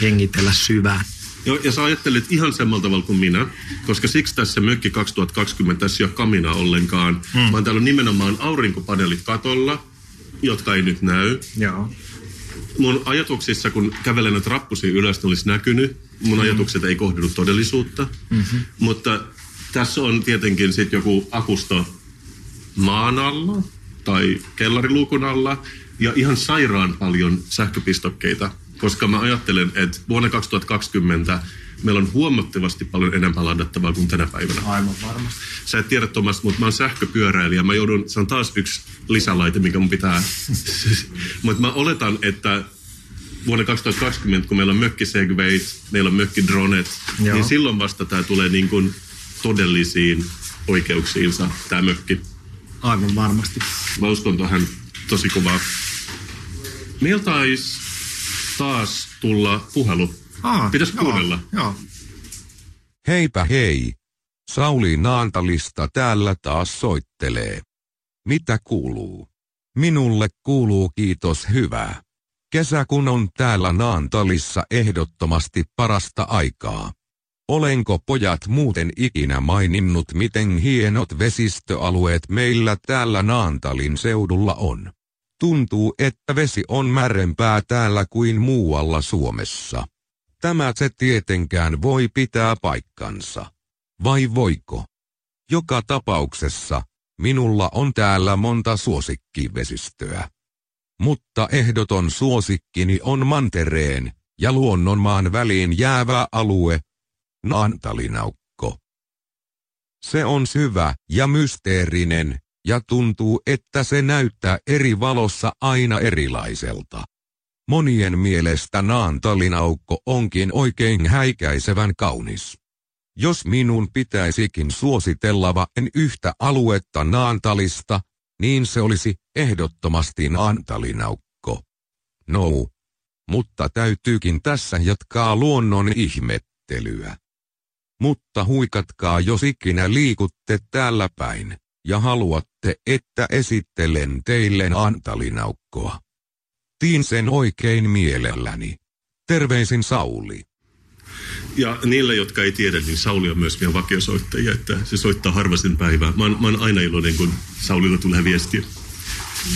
hengitellä syvään. Joo, ja sä ajattelet ihan samalla tavalla kuin minä, koska siksi tässä Mökki 2020 tässä ei ole kamina ollenkaan, hmm. vaan täällä on nimenomaan aurinkopaneelit katolla, jotka ei nyt näy. Joo. Mun ajatuksissa, kun kävelen näitä rappusia ylös, ne olisi näkynyt. Mun hmm. ajatukset ei kohdidu todellisuutta. Mm-hmm. Mutta tässä on tietenkin sitten joku akusto maan alla tai kellariluukun alla ja ihan sairaan paljon sähköpistokkeita – koska mä ajattelen, että vuonna 2020 meillä on huomattavasti paljon enemmän ladattavaa kuin tänä päivänä. Aivan varmasti. Sä et tiedä Thomas, mutta mä oon sähköpyöräilijä. Mä joudun, se on taas yksi lisälaite, mikä mun pitää. mutta mä oletan, että vuonna 2020, kun meillä on mökkisegwayt, meillä on mökkidronet, Joo. niin silloin vasta tämä tulee niin kuin todellisiin oikeuksiinsa, tämä mökki. Aivan varmasti. Mä uskon tuohon tosi kovaa. Meillä taisi taas tulla puhelu. Aa, Pitäisi kuunnella. Joo. Heipä hei. Sauli Naantalista täällä taas soittelee. Mitä kuuluu? Minulle kuuluu kiitos hyvää. Kesä kun on täällä Naantalissa ehdottomasti parasta aikaa. Olenko pojat muuten ikinä maininnut miten hienot vesistöalueet meillä täällä Naantalin seudulla on? Tuntuu, että vesi on märempää täällä kuin muualla Suomessa. Tämä se tietenkään voi pitää paikkansa. Vai voiko? Joka tapauksessa, minulla on täällä monta suosikkivesistöä. Mutta ehdoton suosikkini on mantereen ja luonnonmaan väliin jäävä alue, Naantalinaukko. Se on syvä ja mysteerinen, ja tuntuu, että se näyttää eri valossa aina erilaiselta. Monien mielestä Naantalinaukko onkin oikein häikäisevän kaunis. Jos minun pitäisikin suositella vain yhtä aluetta Naantalista, niin se olisi ehdottomasti Naantalinaukko. No, mutta täytyykin tässä jatkaa luonnon ihmettelyä. Mutta huikatkaa jos ikinä liikutte täällä päin ja haluatte, että esittelen teille Antalinaukkoa. Tiin sen oikein mielelläni. Terveisin Sauli. Ja niille, jotka ei tiedä, niin Sauli on myös meidän vakiosoittajia, että se soittaa harvasin päivää. Mä oon, mä oon aina iloinen, kun Saulilta tulee viestiä.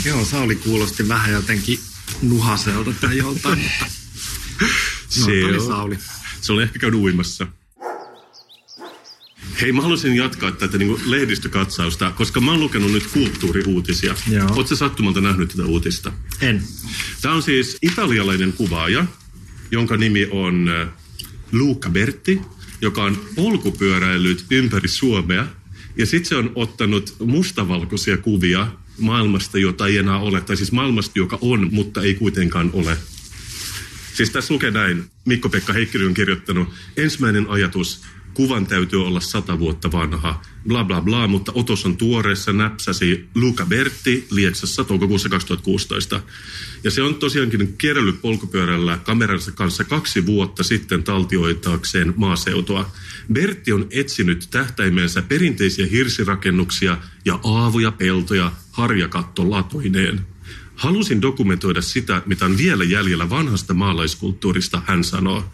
Joo, Sauli kuulosti vähän jotenkin nuhaselta tai joltain, mutta no, se, oli Sauli. Se oli ehkä käynyt uimassa. Hei, mä haluaisin jatkaa tätä niin kuin lehdistökatsausta, koska mä oon lukenut nyt kulttuuriuutisia. Oletko sattumalta nähnyt tätä uutista? En. Tämä on siis italialainen kuvaaja, jonka nimi on Luca Berti, joka on polkupyöräillyt ympäri Suomea. Ja sitten se on ottanut mustavalkoisia kuvia maailmasta, jota ei enää ole. Tai siis maailmasta, joka on, mutta ei kuitenkaan ole. Siis tässä lukee näin. Mikko-Pekka Heikkilä on kirjoittanut. Ensimmäinen ajatus, kuvan täytyy olla sata vuotta vanha, bla bla bla, mutta otos on tuoreessa, näpsäsi Luca Berti Lieksassa toukokuussa 2016. Ja se on tosiaankin kierrellyt polkupyörällä kameransa kanssa kaksi vuotta sitten taltioitaakseen maaseutua. Bertti on etsinyt tähtäimeensä perinteisiä hirsirakennuksia ja aavuja peltoja harjakattolatoineen. Halusin dokumentoida sitä, mitä on vielä jäljellä vanhasta maalaiskulttuurista, hän sanoo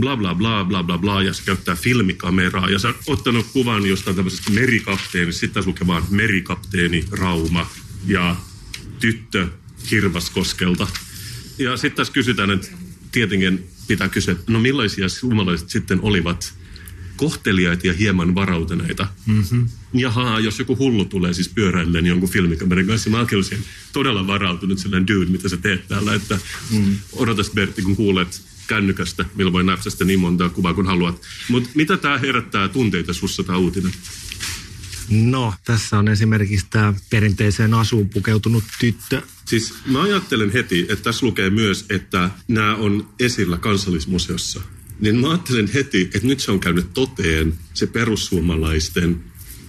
bla bla bla bla bla bla ja se käyttää filmikameraa ja sä oot ottanut kuvan jostain tämmöisestä merikapteenista, sitten taas lukemaan merikapteeni Rauma ja tyttö Hirvaskoskelta. Ja sitten tässä kysytään, että tietenkin pitää kysyä, että no millaisia suomalaiset sitten olivat kohteliaita ja hieman varautuneita. Mm-hmm. Jaha, jos joku hullu tulee siis pyöräilleen jonkun filmikameran kanssa, mä olisin todella varautunut sellainen dude, mitä sä teet täällä, että mm. odotas Bertti, kun kuulet kännykästä, millä voi näpsästä niin monta kuvaa kuin haluat. Mutta mitä tämä herättää tunteita sussa tämä uutinen? No, tässä on esimerkiksi tämä perinteiseen asuun pukeutunut tyttö. Siis mä ajattelen heti, että tässä lukee myös, että nämä on esillä kansallismuseossa. Niin mä ajattelen heti, että nyt se on käynyt toteen se perussuomalaisten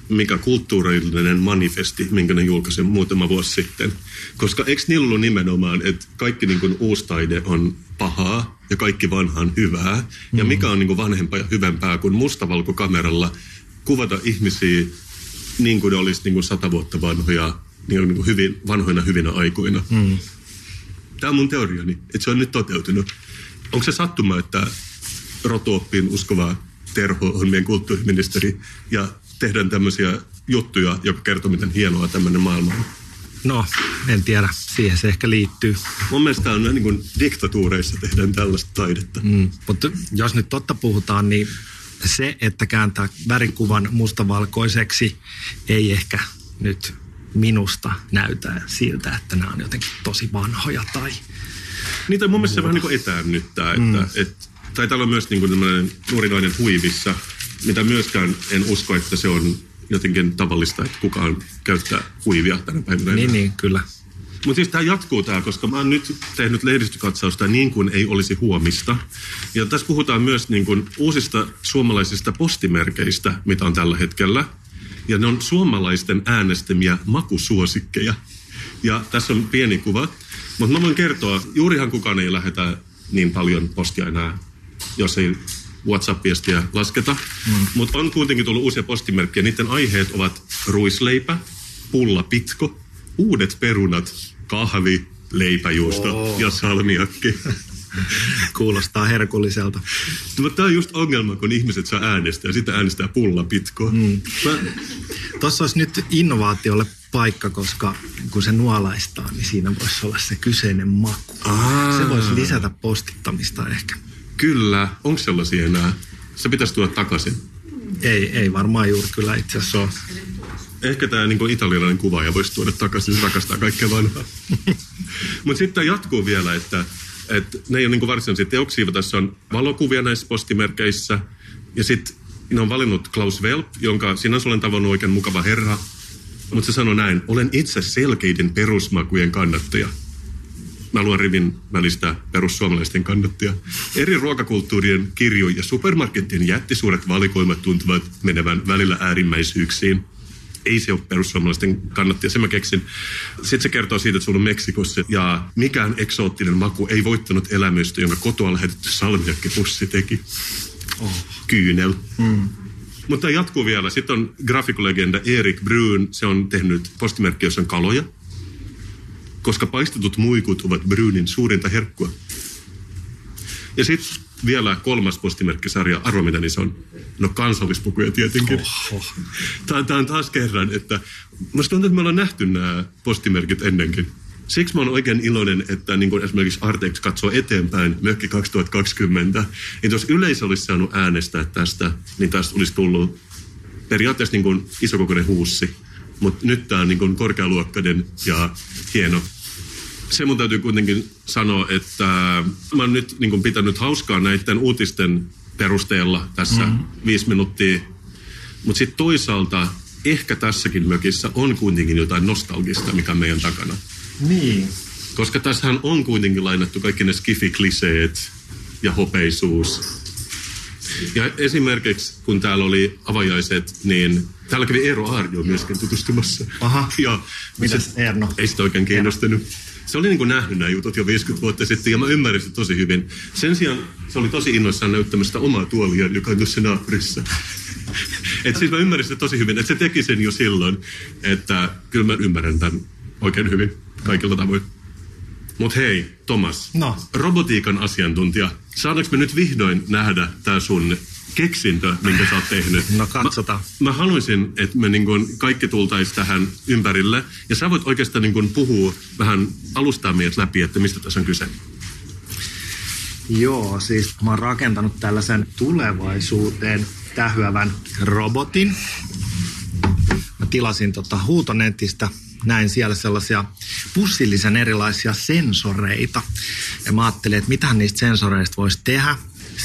mikä kulttuurillinen manifesti, minkä ne julkaisi muutama vuosi sitten. Koska eikö niillä ollut nimenomaan, että kaikki niin kuin uustaide on pahaa ja kaikki vanha on hyvää. Ja mm. mikä on niin kuin vanhempaa ja hyvempää kuin mustavalkokameralla kuvata ihmisiä niin kuin ne olisi niin kuin sata vuotta vanhoja niin on niin kuin hyvin vanhoina hyvinä aikoina. Mm. Tämä on mun teoriani, että se on nyt toteutunut. Onko se sattuma, että rotuoppiin uskova Terho on meidän kulttuuriministeri ja tehdään tämmöisiä juttuja, joka kertoo, miten hienoa tämmöinen maailma on? No, en tiedä. Siihen se ehkä liittyy. Mun mielestä on niin kuin diktatuureissa tehdään tällaista taidetta. Mm. Mutta jos nyt totta puhutaan, niin se, että kääntää värikuvan mustavalkoiseksi, ei ehkä nyt minusta näytä siltä, että nämä on jotenkin tosi vanhoja tai... Niitä mun mielestä se vähän niin kuin etäännyttää, että, mm. et, tai täällä on myös niin kuin tämmöinen nuori nainen huivissa, mitä myöskään en usko, että se on jotenkin tavallista, että kukaan käyttää huivia tänä päivänä. Niin, niin, kyllä. Mutta siis tämä jatkuu tämä, koska mä oon nyt tehnyt lehdistökatsausta niin kuin ei olisi huomista. Ja tässä puhutaan myös niin kuin uusista suomalaisista postimerkeistä, mitä on tällä hetkellä. Ja ne on suomalaisten äänestämiä makusuosikkeja. Ja tässä on pieni kuva. Mutta mä voin kertoa, juurihan kukaan ei lähetä niin paljon postia enää, jos ei WhatsApp-viestiä lasketa. Mm. Mutta on kuitenkin tullut uusia postimerkkejä. Niiden aiheet ovat ruisleipä, pulla pitko, uudet perunat, kahvi, leipäjuusto oh. ja salmiakki. Kuulostaa herkulliselta. Mutta tämä on just ongelma, kun ihmiset saa äänestää ja sitten äänestää pulla pitkoa. Mm. Mä... Tuossa olisi nyt innovaatiolle paikka, koska kun se nuolaistaa, niin siinä voisi olla se kyseinen maku. Aa. Se voisi lisätä postittamista ehkä. Kyllä. Onko sellaisia enää? Se pitäisi tuoda takaisin. Ei, ei varmaan juuri kyllä itse asiassa ole. Ehkä tämä niin italialainen kuvaaja voisi tuoda takaisin, se rakastaa kaikkea vanhaa. Mutta sitten jatkuu vielä, että, että ne ei ole niin varsinaisia teoksia, tässä on valokuvia näissä postimerkeissä. Ja sitten ne on valinnut Klaus Welp, jonka sinänsä olen tavannut oikein mukava herra. Mutta se sanoi näin, olen itse selkeiden perusmakujen kannattaja. Mä luen rivin välistä perussuomalaisten kannattia. Eri ruokakulttuurien kirjo ja supermarkettien jättisuuret valikoimat tuntuvat menevän välillä äärimmäisyyksiin – ei se ole perussuomalaisten kannattia, sen mä keksin. Sitten se kertoo siitä, että se on Meksikossa ja mikään eksoottinen maku ei voittanut elämystä, jonka kotoa lähetetty salmiakkipussi teki. Oh. Kyynel. Mm. Mutta jatkuu vielä. Sitten on grafikolegenda Erik Brun. Se on tehnyt postimerkki, jossa on kaloja. Koska paistetut muikut ovat Brunin suurinta herkkua. Ja sitten vielä kolmas postimerkkisarja, arvo mitä niissä on? No kansallispukuja tietenkin. Oho. Tämä, tämä on taas kerran, että musta tuntuu, että me ollaan nähty nämä postimerkit ennenkin. Siksi mä oon oikein iloinen, että niin kuin esimerkiksi Artex katsoo eteenpäin Mökki 2020. Niin jos yleisö olisi saanut äänestää tästä, niin tästä olisi tullut periaatteessa niin kuin isokokoinen huussi. Mutta nyt tämä on niin kuin korkealuokkainen ja hieno se mun täytyy kuitenkin sanoa, että mä oon nyt niin pitänyt hauskaa näiden uutisten perusteella tässä mm. viisi minuuttia. Mutta sitten toisaalta ehkä tässäkin mökissä on kuitenkin jotain nostalgista, mikä on meidän takana. Niin. Koska tässähän on kuitenkin lainattu kaikki ne skifi-kliseet ja hopeisuus. Ja esimerkiksi kun täällä oli avajaiset, niin täällä kävi Eero Arjo myöskin tutustumassa. Aha. Ja Mitäs Erno? Ei sitä oikein kiinnostunut. Erno se oli niin kuin nähnyt nämä jutut jo 50 vuotta sitten ja mä ymmärrin sitä tosi hyvin. Sen sijaan se oli tosi innoissaan näyttämästä omaa tuolia, joka on tuossa naapurissa. Et siis mä ymmärrin sitä tosi hyvin, että se teki sen jo silloin, että kyllä mä ymmärrän tämän oikein hyvin kaikilla tavoin. Mutta hei, Thomas, no. robotiikan asiantuntija, saadaanko me nyt vihdoin nähdä tämä sun keksintö, minkä sä oot tehnyt. No katsotaan. Mä, mä haluaisin, että me niin kun kaikki tultaisiin tähän ympärille. Ja sä voit oikeastaan niin kun puhua vähän alustaa meidät läpi, että mistä tässä on kyse. Joo, siis mä oon rakentanut tällaisen tulevaisuuteen tähyävän robotin. Mä tilasin tota huutonetistä näin siellä sellaisia pussillisen erilaisia sensoreita. Ja mä ajattelin, että mitä niistä sensoreista voisi tehdä.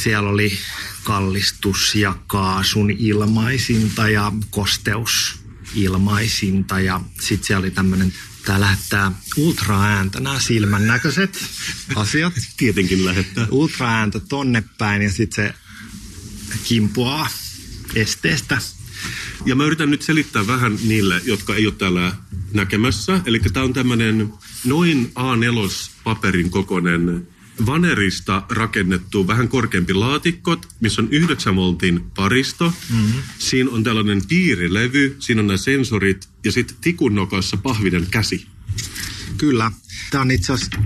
Siellä oli kallistus ja kaasun ilmaisinta ja kosteus ilmaisinta ja sitten siellä oli tämmöinen Tämä lähettää ultraääntä, nämä silmän näköiset asiat. Tietenkin lähettää. Ultraääntä tonne päin ja sitten se kimpuaa esteestä. Ja mä yritän nyt selittää vähän niille, jotka ei ole täällä näkemässä. Eli tämä on tämmöinen noin A4-paperin kokoinen vanerista rakennettu vähän korkeampi laatikko, missä on 9 voltin paristo. Mm-hmm. Siinä on tällainen piirilevy, siinä on nämä sensorit ja sitten tikun nokassa pahvinen käsi. Kyllä. Tämä on itse asiassa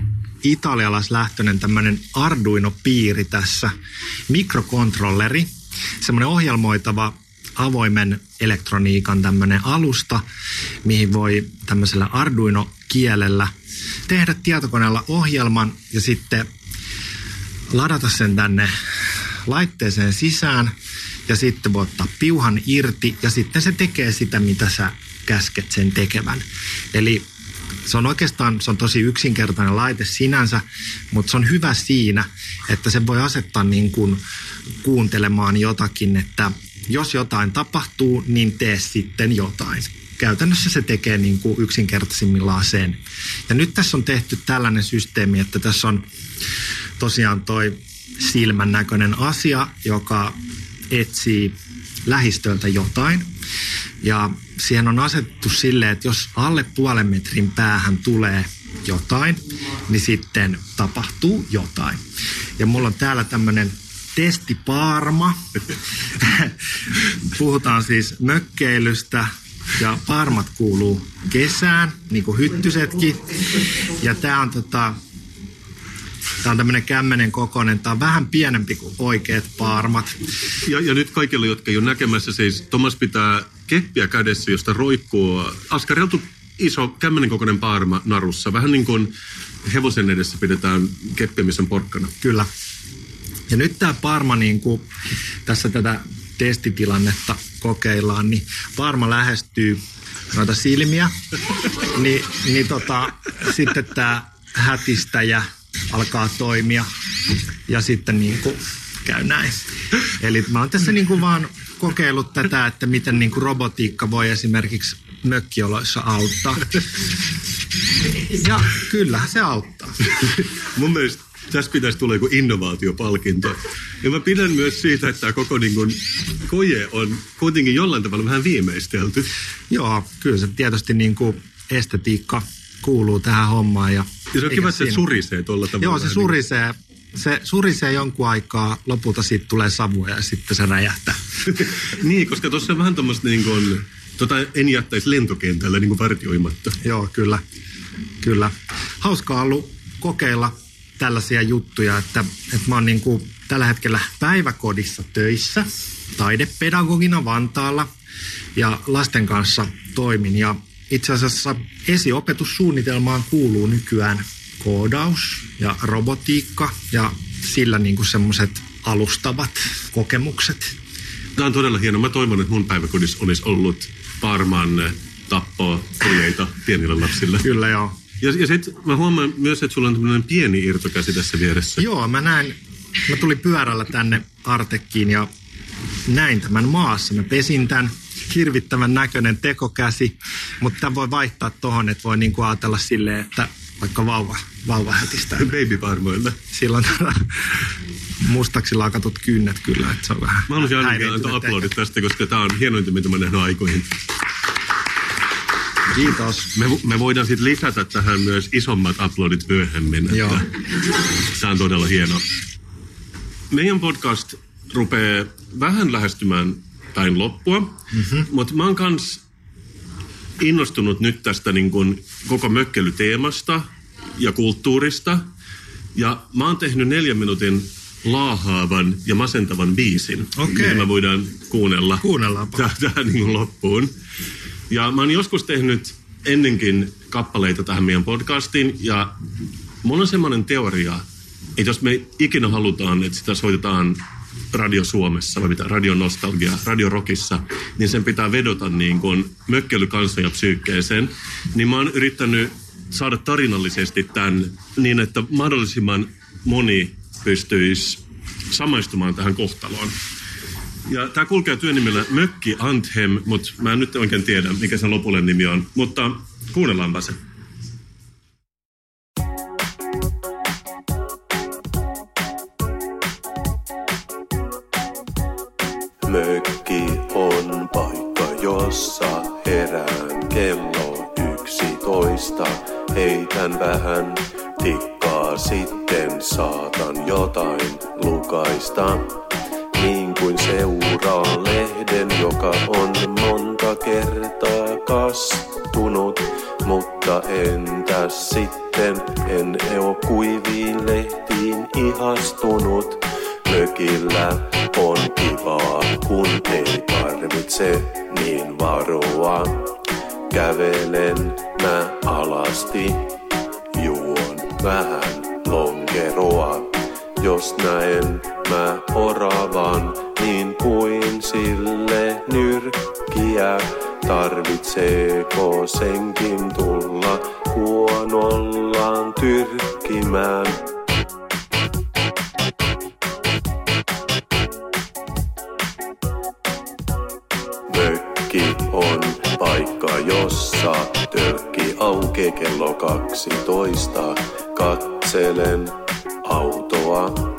italialaislähtöinen tämmöinen Arduino-piiri tässä. Mikrokontrolleri, semmoinen ohjelmoitava avoimen elektroniikan tämmöinen alusta, mihin voi tämmöisellä Arduino-kielellä tehdä tietokoneella ohjelman ja sitten ladata sen tänne laitteeseen sisään ja sitten voi ottaa piuhan irti ja sitten se tekee sitä, mitä sä käsket sen tekevän. Eli se on oikeastaan se on tosi yksinkertainen laite sinänsä, mutta se on hyvä siinä, että se voi asettaa niin kuin kuuntelemaan jotakin, että jos jotain tapahtuu, niin tee sitten jotain. Käytännössä se tekee niin kuin yksinkertaisimmillaan sen. Ja nyt tässä on tehty tällainen systeemi, että tässä on tosiaan toi silmän näköinen asia, joka etsii lähistöltä jotain. Ja siihen on asetettu silleen, että jos alle puolen metrin päähän tulee jotain, niin sitten tapahtuu jotain. Ja mulla on täällä tämmöinen testipaarma. Puhutaan siis mökkeilystä ja parmat kuuluu kesään, niin kuin hyttysetkin. Ja tämä on tota, Tämä on tämmöinen kämmenen kokoinen. Tämä on vähän pienempi kuin oikeat paarmat. Ja, ja nyt kaikille, jotka ei ole näkemässä, siis Thomas pitää keppiä kädessä, josta roikkuu askareltu iso kämmenen kokoinen paarma narussa. Vähän niin kuin hevosen edessä pidetään keppiä, missä on porkkana. Kyllä. Ja nyt tämä Parma, niin kuin tässä tätä testitilannetta kokeillaan, niin Parma lähestyy noita silmiä, niin, niin tota, sitten tämä hätistäjä alkaa toimia ja sitten niin kuin käy näin. Eli mä oon tässä niin kuin vaan kokeillut tätä, että miten niin kuin robotiikka voi esimerkiksi mökkioloissa auttaa. Ja kyllä se auttaa. Mun mielestä tässä pitäisi tulla joku innovaatiopalkinto. Ja mä pidän myös siitä, että tämä koko niin kuin, koje on kuitenkin jollain tavalla vähän viimeistelty. Joo, kyllä se tietysti niin kuin estetiikka kuuluu tähän hommaan. Ja, ja se on kiva, että se surisee tuolla tavalla. Joo, se surisee. Se surisee jonkun aikaa, lopulta siitä tulee savua ja sitten se räjähtää. niin, koska tuossa on vähän tuommoista niin kuin, tota en jättäisi lentokentällä niin kuin vartioimatta. Joo, kyllä. Kyllä. Hauskaa ollut kokeilla tällaisia juttuja, että, että mä oon niin kuin tällä hetkellä päiväkodissa töissä, taidepedagogina Vantaalla ja lasten kanssa toimin. Ja itse asiassa esiopetussuunnitelmaan kuuluu nykyään koodaus ja robotiikka ja sillä niin kuin semmoiset alustavat kokemukset. Tämä on todella hienoa. Mä toivon, että mun päiväkodissa olisi ollut Parman tappoa pienille lapsille. Kyllä joo. Ja, ja sitten mä huomaan myös, että sulla on tämmöinen pieni irtokäsi tässä vieressä. Joo, mä näin, mä tulin pyörällä tänne Artekkiin ja näin tämän maassa. Mä pesin tämän hirvittävän näköinen tekokäsi, mutta tämä voi vaihtaa tohon, että voi niinku ajatella silleen, että vaikka vauva, vauva hätistä. Babyparmoilla. Silloin mustaksi laakatut kynnet kyllä, että se on vähän Mä haluaisin ainakin antaa aplodit tästä, koska tämä on hienointa, mitä mä nähnyt aikoihin. Kiitos. Me, me voidaan sitten lisätä tähän myös isommat uploadit myöhemmin. Joo. Tämä on todella hieno. Meidän podcast rupeaa vähän lähestymään päin loppua, mm-hmm. mutta mä oon kans innostunut nyt tästä niin kun koko mökkelyteemasta ja kulttuurista. Ja mä oon tehnyt neljän minuutin laahaavan ja masentavan biisin, okay. mitä me voidaan kuunnella Kuunnellaanpa. tähän niin loppuun. Ja mä oon joskus tehnyt ennenkin kappaleita tähän meidän podcastiin ja mulla on semmoinen teoria, että jos me ikinä halutaan, että sitä soitetaan Radio Suomessa vai mitä, Radio Nostalgia, Radio Rockissa, niin sen pitää vedota niin kuin mökkelykansan ja psyykkeeseen. Niin mä oon yrittänyt saada tarinallisesti tämän niin, että mahdollisimman moni pystyisi samaistumaan tähän kohtaloon. Ja tämä kulkee työnimellä Mökki Anthem, mutta mä en nyt oikein tiedä, mikä sen lopullinen nimi on. Mutta kuunnellaanpa se. Mökki on paikka, jossa herään kello yksitoista. Heitän vähän tikkaa sitten saatan jotain lukaista. Autoa.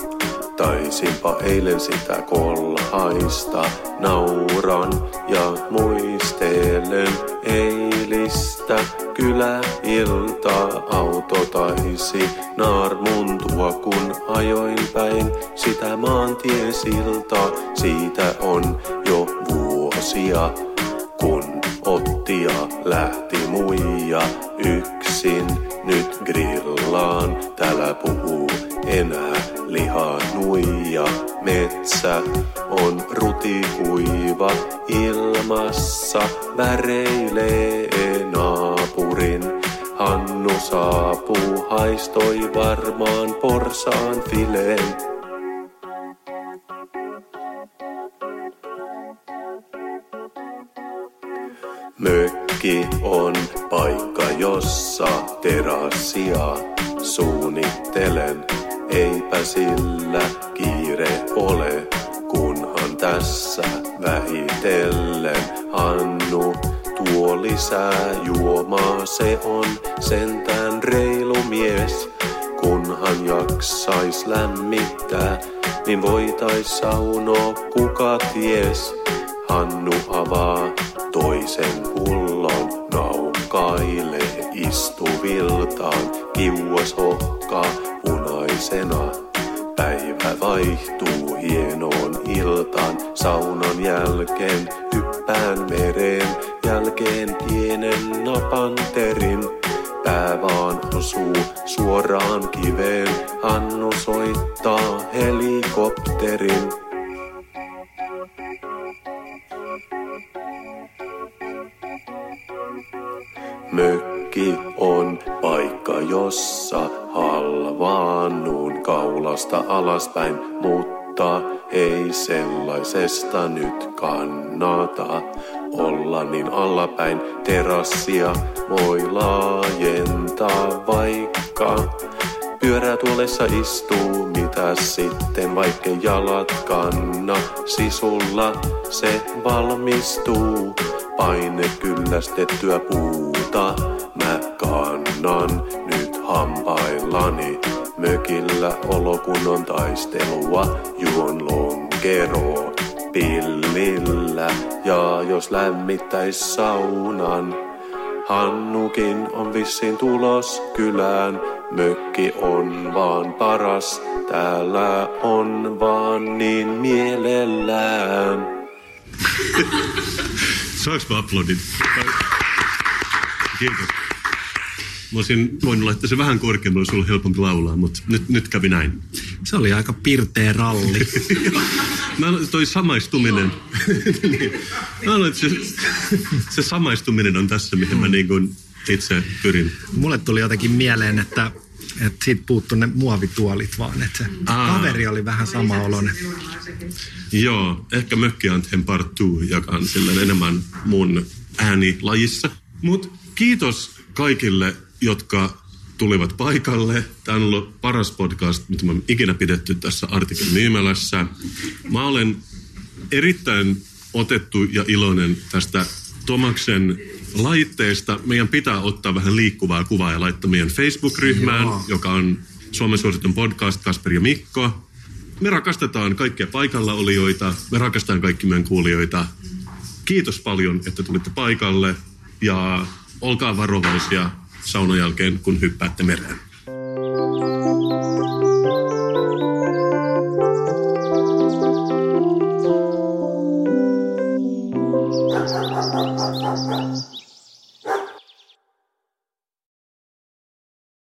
Taisinpa eilen sitä kolhaista. Nauran ja muistelen eilistä. Kyläilta auto taisi naarmuntua, kun ajoin päin sitä maantiesiltaa. Siitä on jo vuosia, kun otti ja lähti muija yksin. Nyt grillaan, täällä puhuu enää liha nuija. Metsä on rutikuiva, ilmassa väreilee naapurin. Hannu saapuu, haistoi varmaan porsaan fileen. Mökki on paikka, jossa terassia suunnittelen. Eipä sillä kiire ole, kunhan tässä vähitellen. Hannu tuo lisää juomaa, se on sentään reilu mies. Kunhan jaksais lämmittää, niin voitais saunoa kuka ties. Hannu avaa toisen pullon, naukailee istuviltaan, kiuas hokkaa punaisena. Päivä vaihtuu hienoon iltaan, saunan jälkeen hyppään mereen, jälkeen pienen napanterin. Pää vaan osuu suoraan kiveen, Hannu soittaa helikopterin. Mökki on paikka, jossa halvaannun kaulasta alaspäin, mutta ei sellaisesta nyt kannata olla niin allapäin. Terassia voi laajentaa vaikka. Pyörätuolessa istuu, mitä sitten, vaikka jalat kanna. Sisulla se valmistuu, paine kyllästettyä puuta. Mä kannan nyt hampaillani, mökillä olo kun on taistelua, juon lonkeroa pillillä. Ja jos lämmittäis saunan, Hannukin on vissiin tulos kylään. Mökki on vaan paras, täällä on vaan niin mielellään. Saanko mä aplodit? Kiitos. Mä olisin voinut laittaa se vähän korkeammalle, olisi ollut helpompi laulaa, mutta nyt, nyt kävi näin. Se oli aika pirteä ralli. Mä toi samaistuminen, niin. Mä että se, se samaistuminen on tässä, mihin mä niin kuin itse pyrin. Mulle tuli jotenkin mieleen, että, että siitä puuttu ne muovituolit vaan, että se Aa. kaveri oli vähän sama oloinen. Joo, ehkä Mökkianten part 2, joka on silleen enemmän mun äänilajissa. Mut kiitos kaikille, jotka tulivat paikalle. Tämä on ollut paras podcast, mitä oon ikinä pidetty tässä Artikel Myymälässä. Mä olen erittäin otettu ja iloinen tästä Tomaksen laitteesta. Meidän pitää ottaa vähän liikkuvaa kuvaa ja laittaa meidän Facebook-ryhmään, Joo. joka on Suomen suositun podcast Kasper ja Mikko. Me rakastetaan kaikkia paikalla olijoita, me rakastetaan kaikki meidän kuulijoita. Kiitos paljon, että tulitte paikalle ja olkaa varovaisia saunan jälkeen, kun hyppäätte mereen.